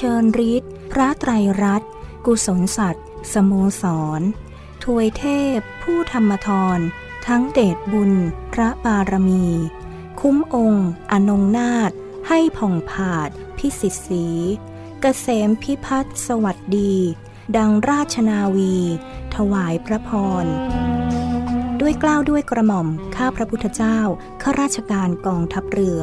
เชิญฤทธิ์พระไตรรัตน์กุศลสัตว์สโมสรถวยเทพ ผู้ธรรมทร ทั้งเดชบุญ พระบารมี คุ้มองค์ อนงนาถให้ผ่องผาด พิสิทธิ์สีกเกษมพิพัฒน์สวัสดี ดังราชนาวี ถวายพระพร ด้วยกล้าวด้วยกระหม่อม ข้าพระพุทธเจ้า ข้าราชการกองทัพเรือ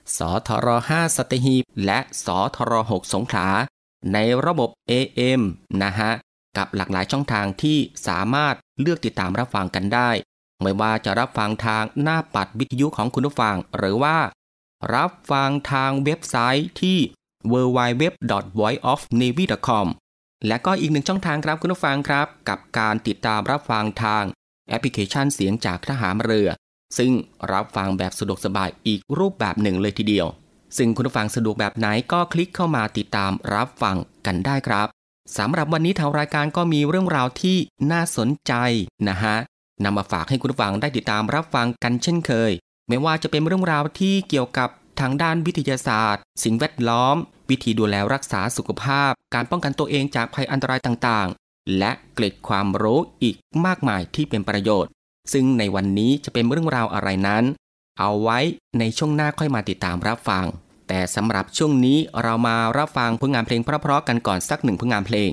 สทร5สตหีบ และสทร6สงขลา ในระบบ AM นะฮะ กับหลากหลายช่องทางที่สามารถเลือกติดตามรับฟังกันได้ ไม่ว่าจะรับฟังทางหน้าปัดวิทยุของคุณผู้ฟัง หรือว่า รับฟังทางเว็บไซต์ที่ www.voiceofnavy.com และก็อีกหนึ่งช่องทางครับคุณผู้ฟังครับ กับการติดตามรับฟังทางแอปพลิเคชันเสียงจากทหารเรือ ซึ่งรับฟังแบบสะดวกสบายอีกรูปแบบหนึ่งเลยทีเดียว ซึ่งคุณผู้ฟังสะดวกแบบไหนก็คลิกเข้ามาติดตามรับฟังกันได้ครับสำหรับวันนี้ทางรายการก็มีเรื่องราวที่น่าสนใจนะฮะนำมาฝากให้คุณผู้ฟังได้ติดตามรับฟังกันเช่นเคย ไม่ว่าจะเป็นเรื่องราวที่เกี่ยวกับทางด้านวิทยาศาสตร์ สิ่งแวดล้อม วิธีดูแลรักษาสุขภาพ การป้องกันตัวเองจากภัยอันตรายต่างๆ และเกล็ดความรู้อีกมากมายที่เป็นประโยชน์ ซึ่งในวันนี้จะเป็นเรื่องราวอะไรนั้น เอาไว้ในช่วงหน้าค่อยมาติดตามรับฟัง แต่สำหรับช่วงนี้เรามารับฟังผลงานเพลงเพราะๆกันก่อนสักหนึ่งผลงานเพลง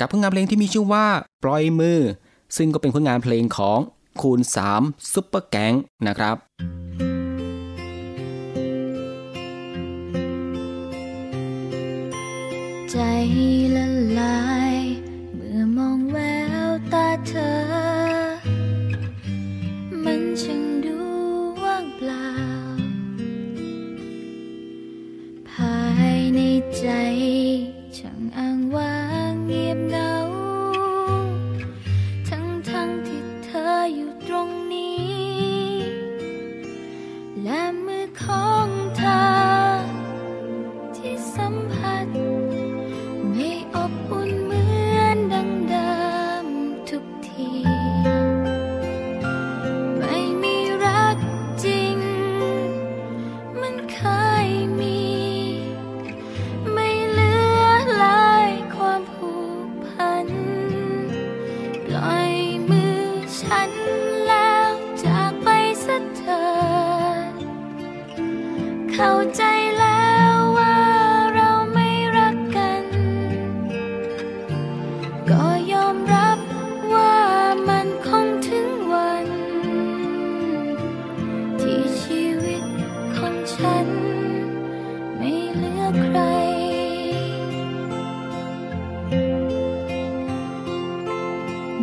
กับผลงานเพลงที่มีชื่อว่า ปล่อยมือ ซึ่งก็เป็นผลงานเพลงของคูณ 3 ซุปเปอร์แก๊งนะครับใจละลาย ในใจ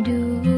do.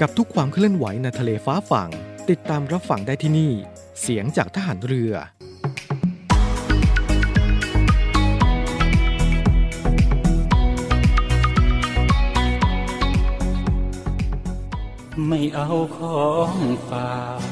กับทุกความเคลื่อนไหวในทะเลฟ้าฝั่ง ติดตามรับฟังได้ที่นี่ เสียงจากทหารเรือ ไม่เอาของฝาก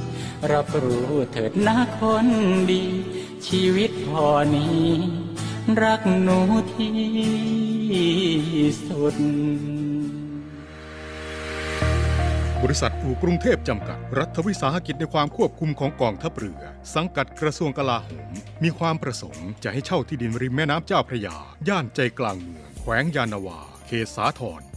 รับรู้เถิดนะคนดี ชีวิตพอนี้ รักหนูที่สุด บริษัทอู่กรุงเทพจำกัด รัฐวิสาหกิจในความควบคุมของกองทัพเรือ สังกัดกระทรวงกลาโหม มีความประสงค์จะให้เช่าที่ดินริมแม่น้ำเจ้าพระยา ย่านใจกลางเมือง แขวงยานนาวา เขตสาทร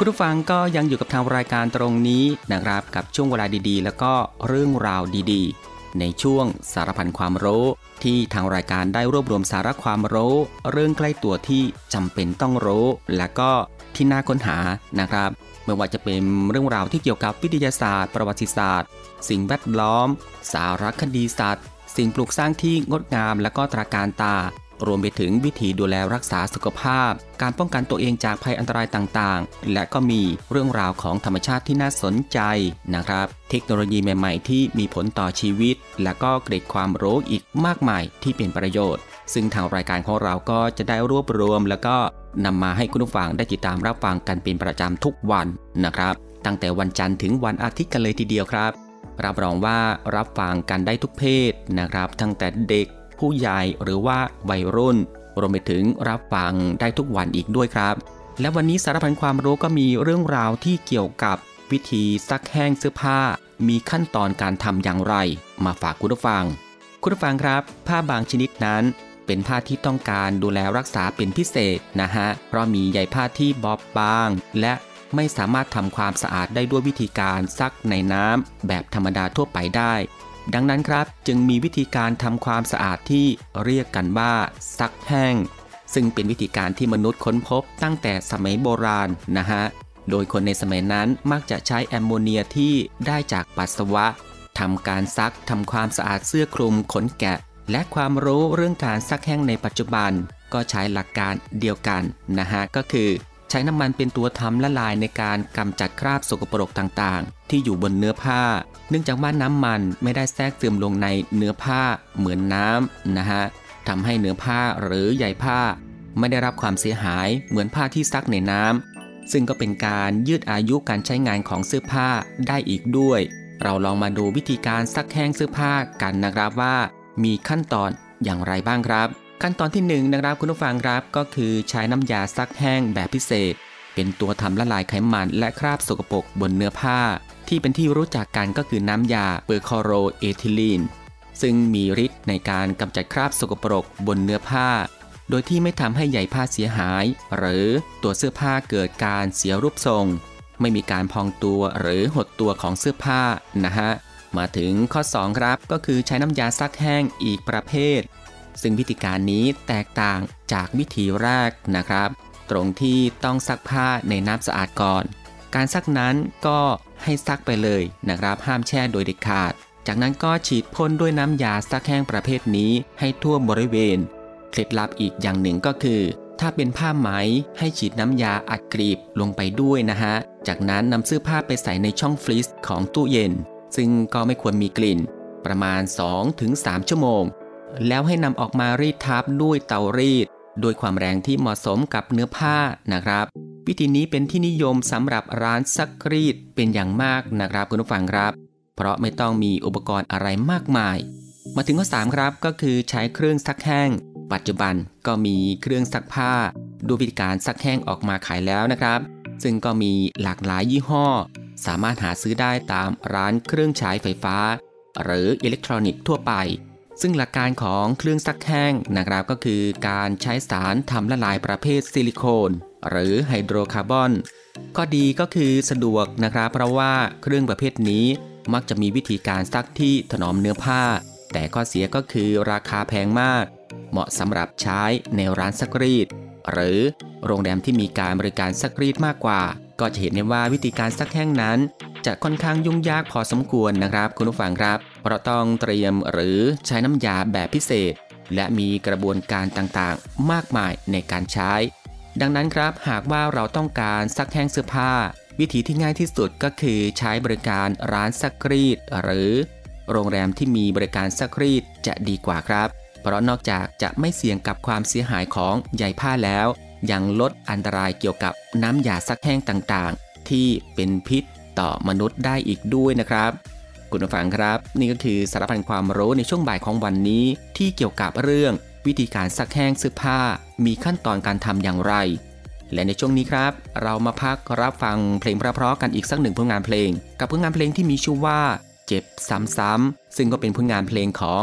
คุณผู้ฟังก็ยังอยู่กับทางรายการตรงนี้นะครับกับช่วงเวลาดีๆ แล้วก็เรื่องราวดีๆ ในช่วงสารพันความรู้ ที่ทางรายการได้รวบรวมสาระความรู้ เรื่องใกล้ตัวที่จำเป็นต้องรู้ และก็ที่น่าค้นหานะครับไม่ว่าจะเป็นเรื่องราวที่เกี่ยวกับวิทยาศาสตร์ ประวัติศาสตร์ สิ่งแวดล้อม สารคดีสัตว์ สิ่งปลูกสร้างที่งดงามและก็ตราการตา รวมไปถึงวิธีดูแลรักษาสุขภาพ การป้องกันตัวเองจากภัยอันตรายต่างๆ และก็มีเรื่องราวของธรรมชาติที่น่าสนใจนะครับ เทคโนโลยีใหม่ๆ ที่มีผลต่อชีวิต และก็เกร็ดความรู้อีกมากมายที่เป็นประโยชน์ ซึ่งทางรายการของเราก็จะได้รวบรวม แล้วก็นำมาให้คุณผู้ฟังได้ติดตามรับฟังกันเป็นประจำทุกวันนะครับ ตั้งแต่วันจันทร์ถึงวันอาทิตย์กันเลยทีเดียวครับรับรองว่ารับฟังกันได้ทุกเพศนะครับ ตั้งแต่เด็ก ผู้ใหญ่หรือว่าวัยรุ่น รวมไปถึงรับฟังได้ทุกวันอีกด้วยครับ และวันนี้สารพันความรู้ก็มีเรื่องราวที่เกี่ยวกับวิธีซักแห้งเสื้อผ้า มีขั้นตอนการทำอย่างไร มาฝากคุณผู้ฟัง คุณผู้ฟังครับ ผ้าบางชนิดนั้น เป็นผ้าที่ต้องการดูแลรักษาเป็นพิเศษนะฮะ เพราะมีใยผ้าที่บอบบาง และไม่สามารถทำความสะอาดได้ด้วยวิธีการซักในน้ำแบบธรรมดาทั่วไปได้ ดังนั้นครับ จึงมีวิธีการทำความสะอาดที่เรียกกันว่าซักแห้ง ซึ่งเป็นวิธีการที่มนุษย์ค้นพบตั้งแต่สมัยโบราณนะฮะ โดยคนในสมัยนั้นมักจะใช้แอมโมเนียที่ได้จากปัสสาวะทำการซักทำความสะอาดเสื้อคลุมขนแกะ และความรู้เรื่องการซักแห้งในปัจจุบัน ก็ใช้หลักการเดียวกันนะฮะก็คือ ใช้น้ำมันเป็นตัวทำละลายในการกำจัดคราบสกปรกต่างๆ ที่อยู่บนเนื้อผ้า เนื่องจากว่าน้ำมันไม่ได้แทรกซึมลงในเนื้อผ้าเหมือนน้ำนะฮะทำให้เนื้อผ้าหรือใยผ้า ไม่ได้รับความเสียหายเหมือนผ้าที่ซักในน้ำซึ่งก็เป็นการยืดอายุการใช้งานของเสื้อผ้าได้อีกด้วย เราลองมาดูวิธีการซักแห้งเสื้อผ้ากันนะครับว่า มีขั้นตอนอย่างไรบ้างครับ ขั้นตอนที่1นนะครับคุณผู้ฟังครับก็คือใช้น้ำยาซักแห้งแบบพิเศษ เป็นตัวทำละลายไขมันและคราบสกปรกบนเนื้อผ้า ที่เป็นที่รู้จักกันก็คือน้ำยาเปอร์คลอโรเอทิลีนซึ่งมีฤทธิ์ในการกำจัดคราบสกปรกบนเนื้อผ้า โดยที่ไม่ทำให้ใยผ้าเสียหาย หรือตัวเสื้อผ้าเกิดการเสียรูปทรง ไม่มีการพองตัวหรือหดตัวของเสื้อผ้านะฮะมาถึงข้อ 2 ครับก็คือใช้น้ำยาซักแห้งอีกประเภท ซึ่งวิธีการนี้แตกต่างจากวิธีแรกนะครับ ตรงที่ต้องซักผ้าในน้ำสะอาดก่อน การซักนั้นก็ให้ซักไปเลยนะครับ ห้ามแช่โดยเด็ดขาด จากนั้นก็ฉีดพ่นด้วยน้ำยาซักแห้งประเภทนี้ให้ทั่วบริเวณ เคล็ดลับอีกอย่างหนึ่งก็คือ ถ้าเป็นผ้าไหมให้ฉีดน้ำยาอัดกรีบลงไปด้วยนะฮะ จากนั้นนำเสื้อผ้าไปใส่ในช่องฟรีซของตู้เย็น ซึ่งก็ไม่ควรมีกลิ่น ประมาณ 2-3 ชั่วโมง แล้วให้นำออกมารีดทับด้วยเตารีด โดยความแรงที่เหมาะสมกับเนื้อผ้านะครับ วิธีนี้เป็นที่นิยมสำหรับร้านซักรีดเป็นอย่างมากนะครับคุณผู้ฟังครับ เพราะไม่ต้องมีอุปกรณ์อะไรมากมาย มาถึงข้อ3ครับก็คือใช้เครื่องซักแห้ง ปัจจุบันก็มีเครื่องซักผ้าดูวิธีการซักแห้งออกมาขายแล้วนะครับ ซึ่งก็มีหลากหลายยี่ห้อ สามารถหาซื้อได้ตามร้านเครื่องใช้ไฟฟ้า หรืออิเล็กทรอนิกส์ทั่วไป ซึ่งหลักการของเครื่องซักแห้งนะครับก็คือการใช้สารทำละลายประเภทซิลิโคน หรือไฮโดรคาร์บอนข้อดีก็คือสะดวกนะครับ เพราะว่าเครื่องประเภทนี้มักจะมีวิธีการซักที่ถนอมเนื้อผ้า แต่ข้อเสียก็คือราคาแพงมาก เหมาะสำหรับใช้ในร้านซักรีด หรือโรงแรมที่มีการบริการซักรีดมากกว่า ก็จะเห็นได้ว่าวิธีการซักแห้งนั้น จะค่อนข้างยุ่งยากพอสมควรนะครับคุณผู้ฟังครับเพราะต้องเตรียมหรือใช้น้ำยาแบบพิเศษ และมีกระบวนการต่างๆ มากมายในการใช้ ดังนั้นครับหากว่าเราต้องการซักแห้งเสื้อผ้า วิธีที่ง่ายที่สุดก็คือใช้บริการร้านซักรีด หรือ โรงแรมที่มีบริการซักรีดจะดีกว่าครับ เพราะนอกจากจะไม่เสี่ยงกับความเสียหายของใยผ้าแล้ว ยังลดอันตรายเกี่ยวกับน้ำยาซักแห้งต่างๆ ที่เป็นพิษต่อมนุษย์ได้อีกด้วยนะครับคุณผู้ฟังครับ นี่ก็คือสารพันความรู้ในช่วงบ่ายของวันนี้ ที่เกี่ยวกับเรื่อง วิธีการซักแห้งเสื้อผ้า มีขั้นตอนการทำอย่างไร และในช่วงนี้ครับ เรามาพักรับฟังเพลงเพราะๆกันอีกสักหนึ่งผลงานเพลง กับผลงานเพลงที่มีชื่อว่า เจ็บซ้ำๆซึ่งก็เป็นผลงานเพลงของ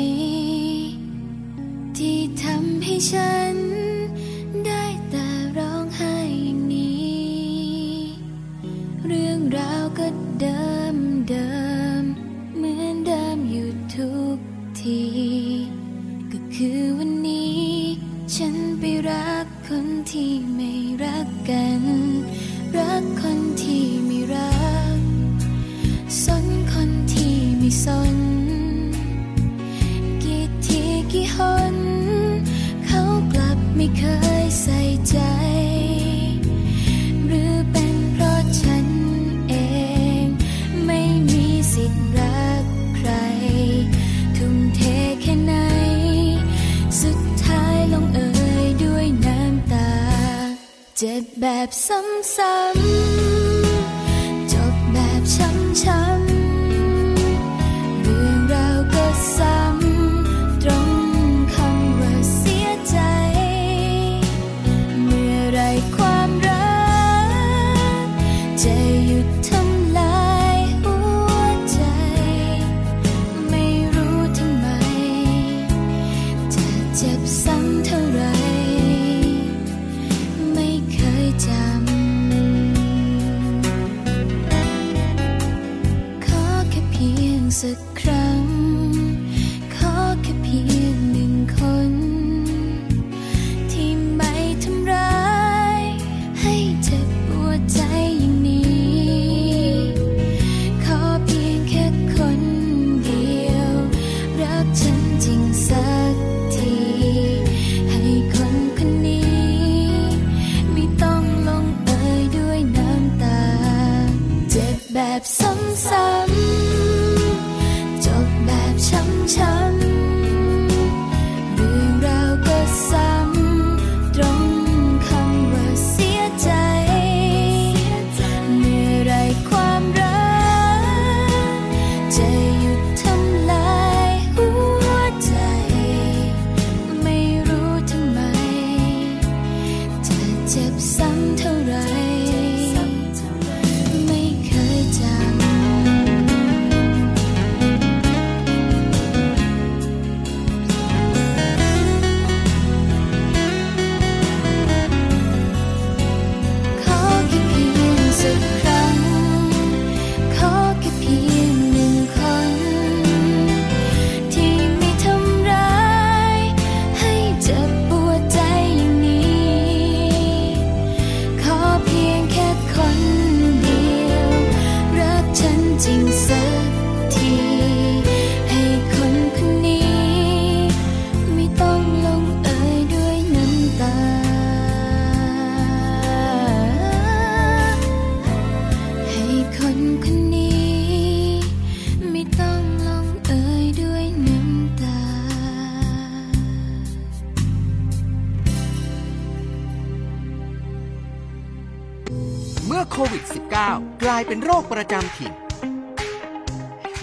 เป็นโรคประจำถิ่น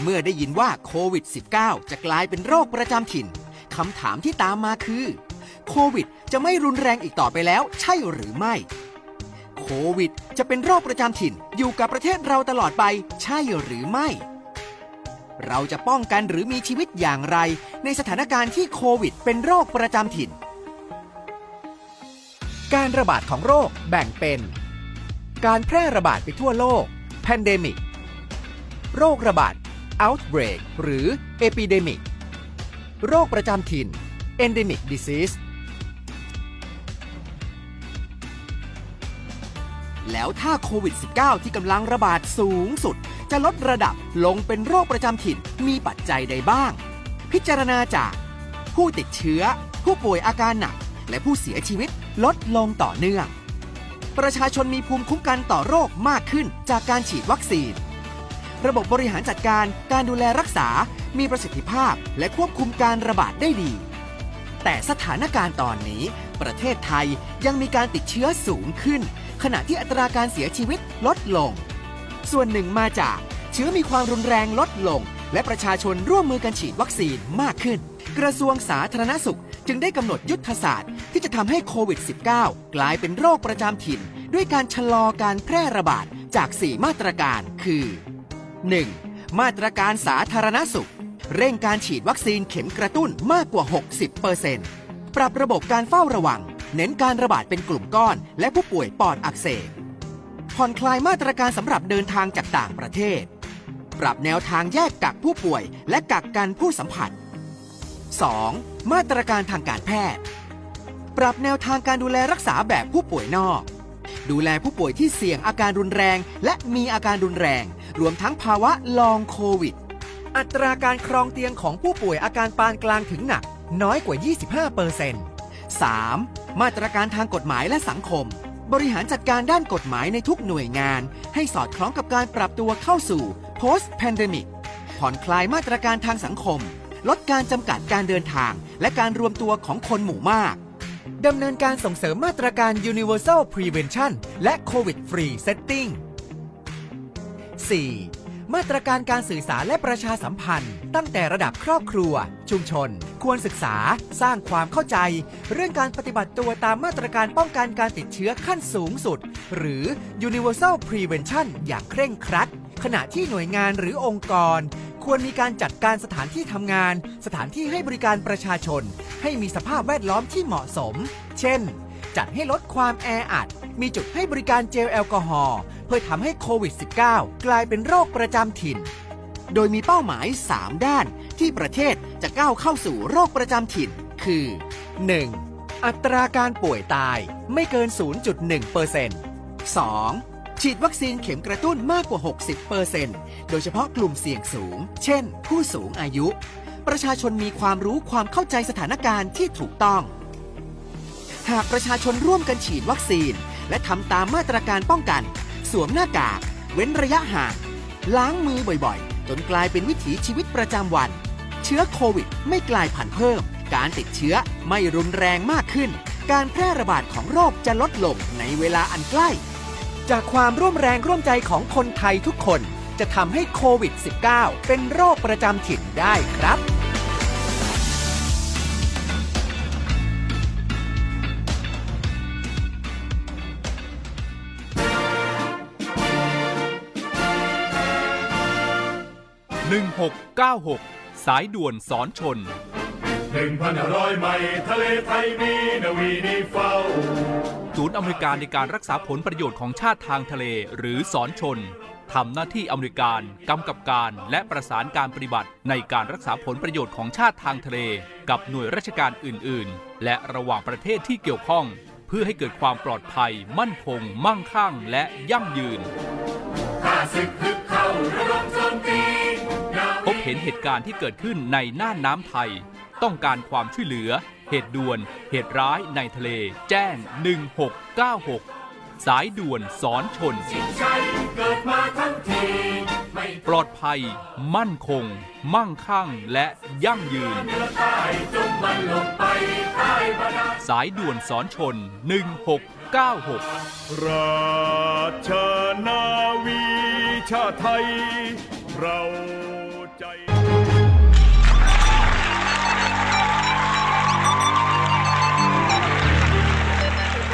เมื่อได้ยินว่าโควิด -19 จะกลายเป็นโรคประจำถิ่นคำถามที่ตามมาคือ โควิด จะไม่รุนแรงอีกต่อไปแล้ว ใช่หรือไม่ โควิด จะเป็นโรคประจำถิ่นอยู่กับประเทศเราตลอดไป ใช่หรือไม่ เราจะป้องกันหรือมีชีวิตอย่างไร ในสถานการณ์ที่โควิด เป็นโรคประจำถิ่น การระบาดของโรคแบ่งเป็น การแพร่ระบาดไปทั่วโลก Pandemic โรคระบาด Outbreak หรือ Epidemic โรคประจำถิ่น Endemic Disease แล้วถ้าโควิด -19 ที่กำลังระบาดสูงสุด จะลดระดับลงเป็นโรคประจำถิ่นมีปัจจัยใดบ้าง พิจารณาจาก ผู้ติดเชื้อ ผู้ป่วยอาการหนัก และผู้เสียชีวิตลดลงต่อเนื่อง ประชาชนมีภูมิคุ้มกันต่อโรคมากขึ้นจากการฉีดวัคซีน ระบบบริหารจัดการการดูแลรักษา มีประสิทธิภาพและควบคุมการระบาดได้ดี แต่สถานการณ์ตอนนี้ ประเทศไทยยังมีการติดเชื้อสูงขึ้น ขณะที่อัตราการเสียชีวิตลดลง ส่วนหนึ่งมาจาก เชื้อมีความรุนแรงลดลง และประชาชนร่วมมือกันฉีดวัคซีนมากขึ้น กระทรวงสาธารณสุข จึงได้กำหนดยุทธศาสตร์ที่จะทำให้โควิด -19 กลายเป็นโรคประจำถิ่น ด้วยการชะลอการแพร่ระบาดจาก 4 มาตรการคือ 1. มาตรการสาธารณสุข เร่งการฉีดวัคซีนเข็มกระตุ้นมากกว่า 60%ปรับระบบการเฝ้าระวัง เน้นการระบาดเป็นกลุ่มก้อน และผู้ป่วยปอดอักเสบผ่อนคลายมาตรการสำหรับเดินทางจากต่างประเทศ ปรับแนวทางแยกกักผู้ป่วยและกักกันผู้สัมผัส 2. มาตรการทางการแพทย์ ปรับแนวทางการดูแลรักษาแบบผู้ป่วยนอก ดูแลผู้ป่วยที่เสี่ยงอาการรุนแรง และมีอาการรุนแรง รวมทั้งภาวะลองโควิด อัตราการครองเตียงของผู้ป่วยอาการปานกลางถึงหนัก น้อยกว่า 25เปอร์เซ็นต์ 3. มาตรการทางกฎหมายและสังคม บริหารจัดการด้านกฎหมายในทุกหน่วยงาน ให้สอดคล้องกับการปรับตัวเข้าสู่ post pandemic ผ่อนคลายมาตรการทางสังคม ลดการจำกัดการเดินทาง และการรวมตัวของคนหมู่มากดำเนินการส่งเสริมมาตรการ Universal Prevention และ COVID Free Setting 4. มาตรการการสื่อสารและประชาสัมพันธ์ ตั้งแต่ระดับครอบครัว ชุมชน ควรศึกษา สร้างความเข้าใจ เรื่องการปฏิบัติตัวตามมาตรการป้องกันการติดเชื้อขั้นสูงสุด หรือ Universal Prevention อย่างเคร่งครัด ขณะที่หน่วยงานหรือองค์กร ควรมีการจัดการสถานที่ทำงาน สถานที่ให้บริการประชาชน ให้มีสภาพแวดล้อมที่เหมาะสม เช่น จัดให้ลดความแออัด มีจุดให้บริการเจลแอลกอฮอล์เพื่อทำให้โควิด -19 กลายเป็นโรคประจำถิ่น โดยมีเป้าหมาย 3 ด้านที่ประเทศจะก้าวเข้าสู่โรคประจำถิ่น คือ 1. อัตราการป่วยตายไม่เกิน 0.1% 2. ฉีดวัคซีนเข็มกระตุ้นมากกว่า 60%โดยเฉพาะกลุ่มเสี่ยงสูง เช่น ผู้สูงอายุ ประชาชนมีความรู้ความเข้าใจสถานการณ์ที่ถูกต้อง หากประชาชนร่วมกันฉีดวัคซีน และทำตามมาตรการป้องกัน สวมหน้ากาก เว้นระยะห่าง ล้างมือบ่อยๆ จนกลายเป็นวิถีชีวิตประจำวัน เชื้อโควิดไม่กลายพันธุ์เพิ่ม การติดเชื้อไม่รุนแรงมากขึ้น การแพร่ระบาดของโรคจะลดลงในเวลาอันใกล้ จากความร่วมแรงร่วมใจของคนไทยทุกคน จะทำให้โควิด -19 เป็นโรคประจำถิ่นได้ครับ1696 สายด่วนสอนชนหนึ่งพันห้าร้อยไมล์ทะเลไทยมีนาวีนีเฝ้า ศูนย์อเมริการในการรักษาผลประโยชน์ของชาติทางทะเล หรือสอนชนทำหน้าที่อเมริการกำกับการและประสานการปฏิบัติในการรักษาผลประโยชน์ของชาติทางทะเล กับหน่วยราชการอื่น ๆ และระหว่างประเทศที่เกี่ยวข้อง เพื่อให้เกิดความปลอดภัย มั่นคง มั่งคั่ง และยั่งยืนพบเห็นเหตุการณ์ที่เกิดขึ้นในน่านน้ำไทย ต้องการความช่วยเหลือ เหตุด่วน เหตุร้ายในทะเล แจ้ง 1696 สายด่วนสอนชนชัยเกิดมาทั้งทีไม่ปลอดภัย มั่นคง มั่งคั่งและยั่งยืนเหนือใต้จงมันลงไปใต้าดาลสายด่วนสอนชน 1696 ราชนาวีชาไทย เรา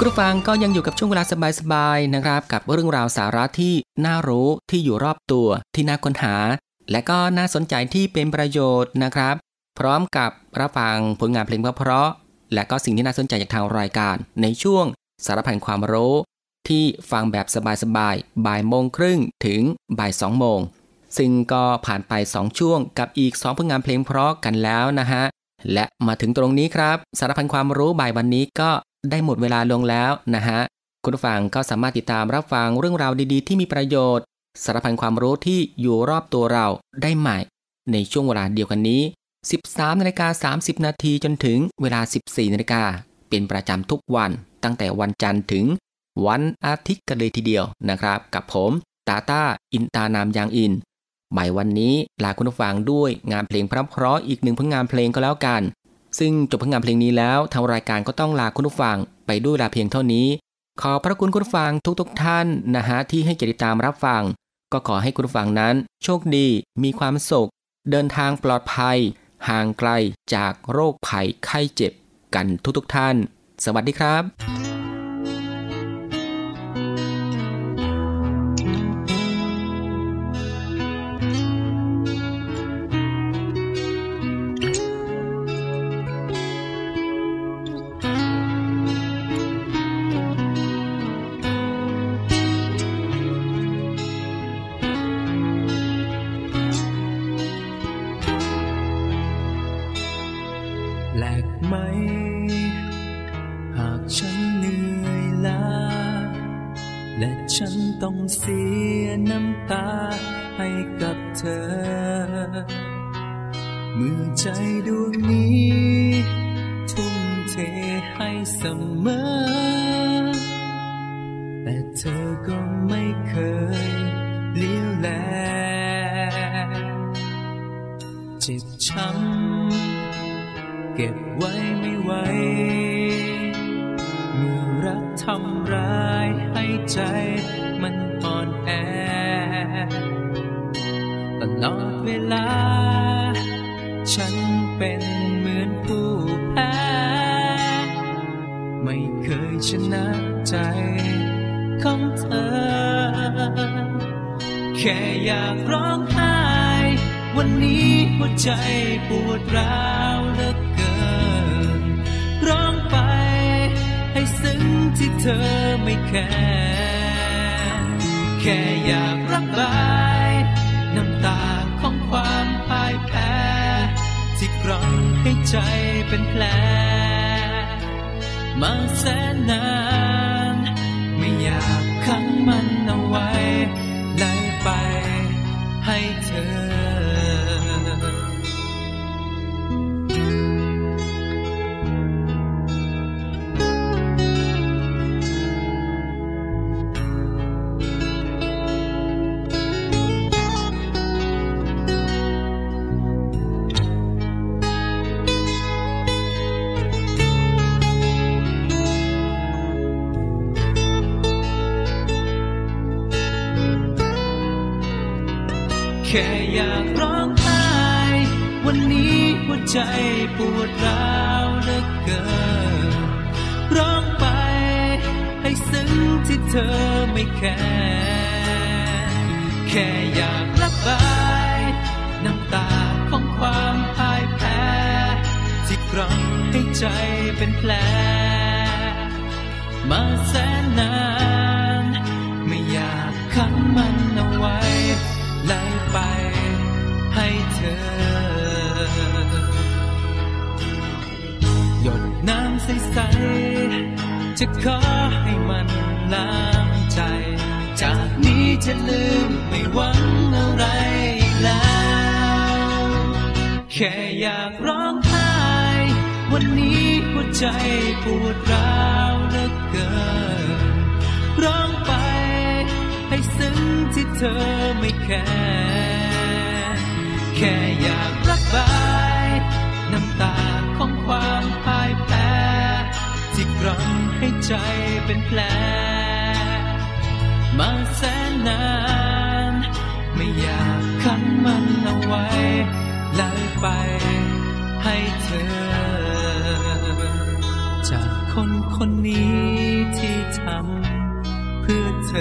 คุณฟังก็ยังอยู่กับช่วงเวลาสบายๆนะครับ กับเรื่องราวสาระที่น่ารู้ที่อยู่รอบตัวที่น่าค้นหา และก็น่าสนใจที่เป็นประโยชน์นะครับ พร้อมกับรับฟังผลงานเพลงเพราะๆและก็สิ่งที่น่าสนใจจากทางรายการ ในช่วงสารพันความรู้ ที่ฟังแบบสบายๆบ่ายโมงครึ่งถึงบ่ายสองโมงซึ่งก็ผ่านไป 2 ช่วงกับอีก 2 ผลงานเพลงเพราะกันแล้วนะฮะและมาถึงตรงนี้ครับ สารพันความรู้บ่ายวันนี้ก็ ได้หมดเวลาลงแล้วนะฮะ คุณผู้ฟังก็สามารถติดตามรับฟังเรื่องราวดีๆ ที่มีประโยชน์ สารพันความรู้ที่อยู่รอบตัวเราได้ใหม่ ในช่วงเวลาเดียวกันนี้ 13นาฬิกา30 นาทีจนถึงเวลา 14นาฬิกาเป็นประจำทุกวันตั้งแต่วันจันทร์ถึงวันอาทิตย์กันเลยทีเดียวนะครับ กับผมตาตาอินตานามยางอินบ่ายวันนี้ลาคุณผู้ฟังด้วยงานเพลงเพราะๆอีกหนึ่งผลงานเพลงก็แล้วกัน ซึ่งจบผลงานเพลงนี้แล้วทางรายการก็ต้องลาคุณผู้ฟังไปด้วยลาเพียงเท่านี้ ขอพระคุณคุณผู้ฟังทุกๆทท่านนะฮะที่ให้เกียรติตามรับฟัง ก็ขอให้คุณผู้ฟังนั้น โชคดี มีความสุข เดินทางปลอดภัย ห่างไกลจากโรคภัยไข้เจ็บ กันทุกๆทท่าน สวัสดีครับ ตาให้กับเธอ เมื่อใจดวงนี้ ทุ่มเทให้เสมอ แต่เธอก็ไม่เคยเลี้ยวแล เจ็บช้ำเก็บไว้ไม่ไหวเมื่อรักทำร ค่อยากร้องไห้ วันนี้หัวใจปวดร้าวเหลือเกิน ร้องไปให้ซึ้งที่เธอไม่แคร์แค่อยากระบายน้ำตาของความพ่ายแพ้ที่กร่อนให้ใจเป็นแผลมาแสนนาน ไม่อยากขังมันเอาไว้ ให้ แค่อยากร้องไห้วันนี้หัวใจปวดร้าวเหลือเกินร้องไปให้ซึ้งที่เธอไม่แคร์แค่อยากระบายน้ำตาของความพ่ายแพ้ที่กร่อนให้ใจเป็นแผลมาแสนนาน ไม่อยากขังมัน ไปให้เธอ หยดน้ำใสๆจะขอให้มันล้างใจ จากนี้จะลืมไม่หวังอะไรแล้ว แค่อยากร้องไห้วันนี้หัวใจปวดร้าวเหลือเกินร้องไป ซึ้งที่เธอไม่แคร์แค่อยากระบายน้ำตาของความพ่ายแพ้ที่กร่นให้ใจเป็นแผลมาแสนนาน ไม่อยากขังมันเอาไว้ไหลไปให้เธอ จากคนคนนี้ที่ทำ 歌词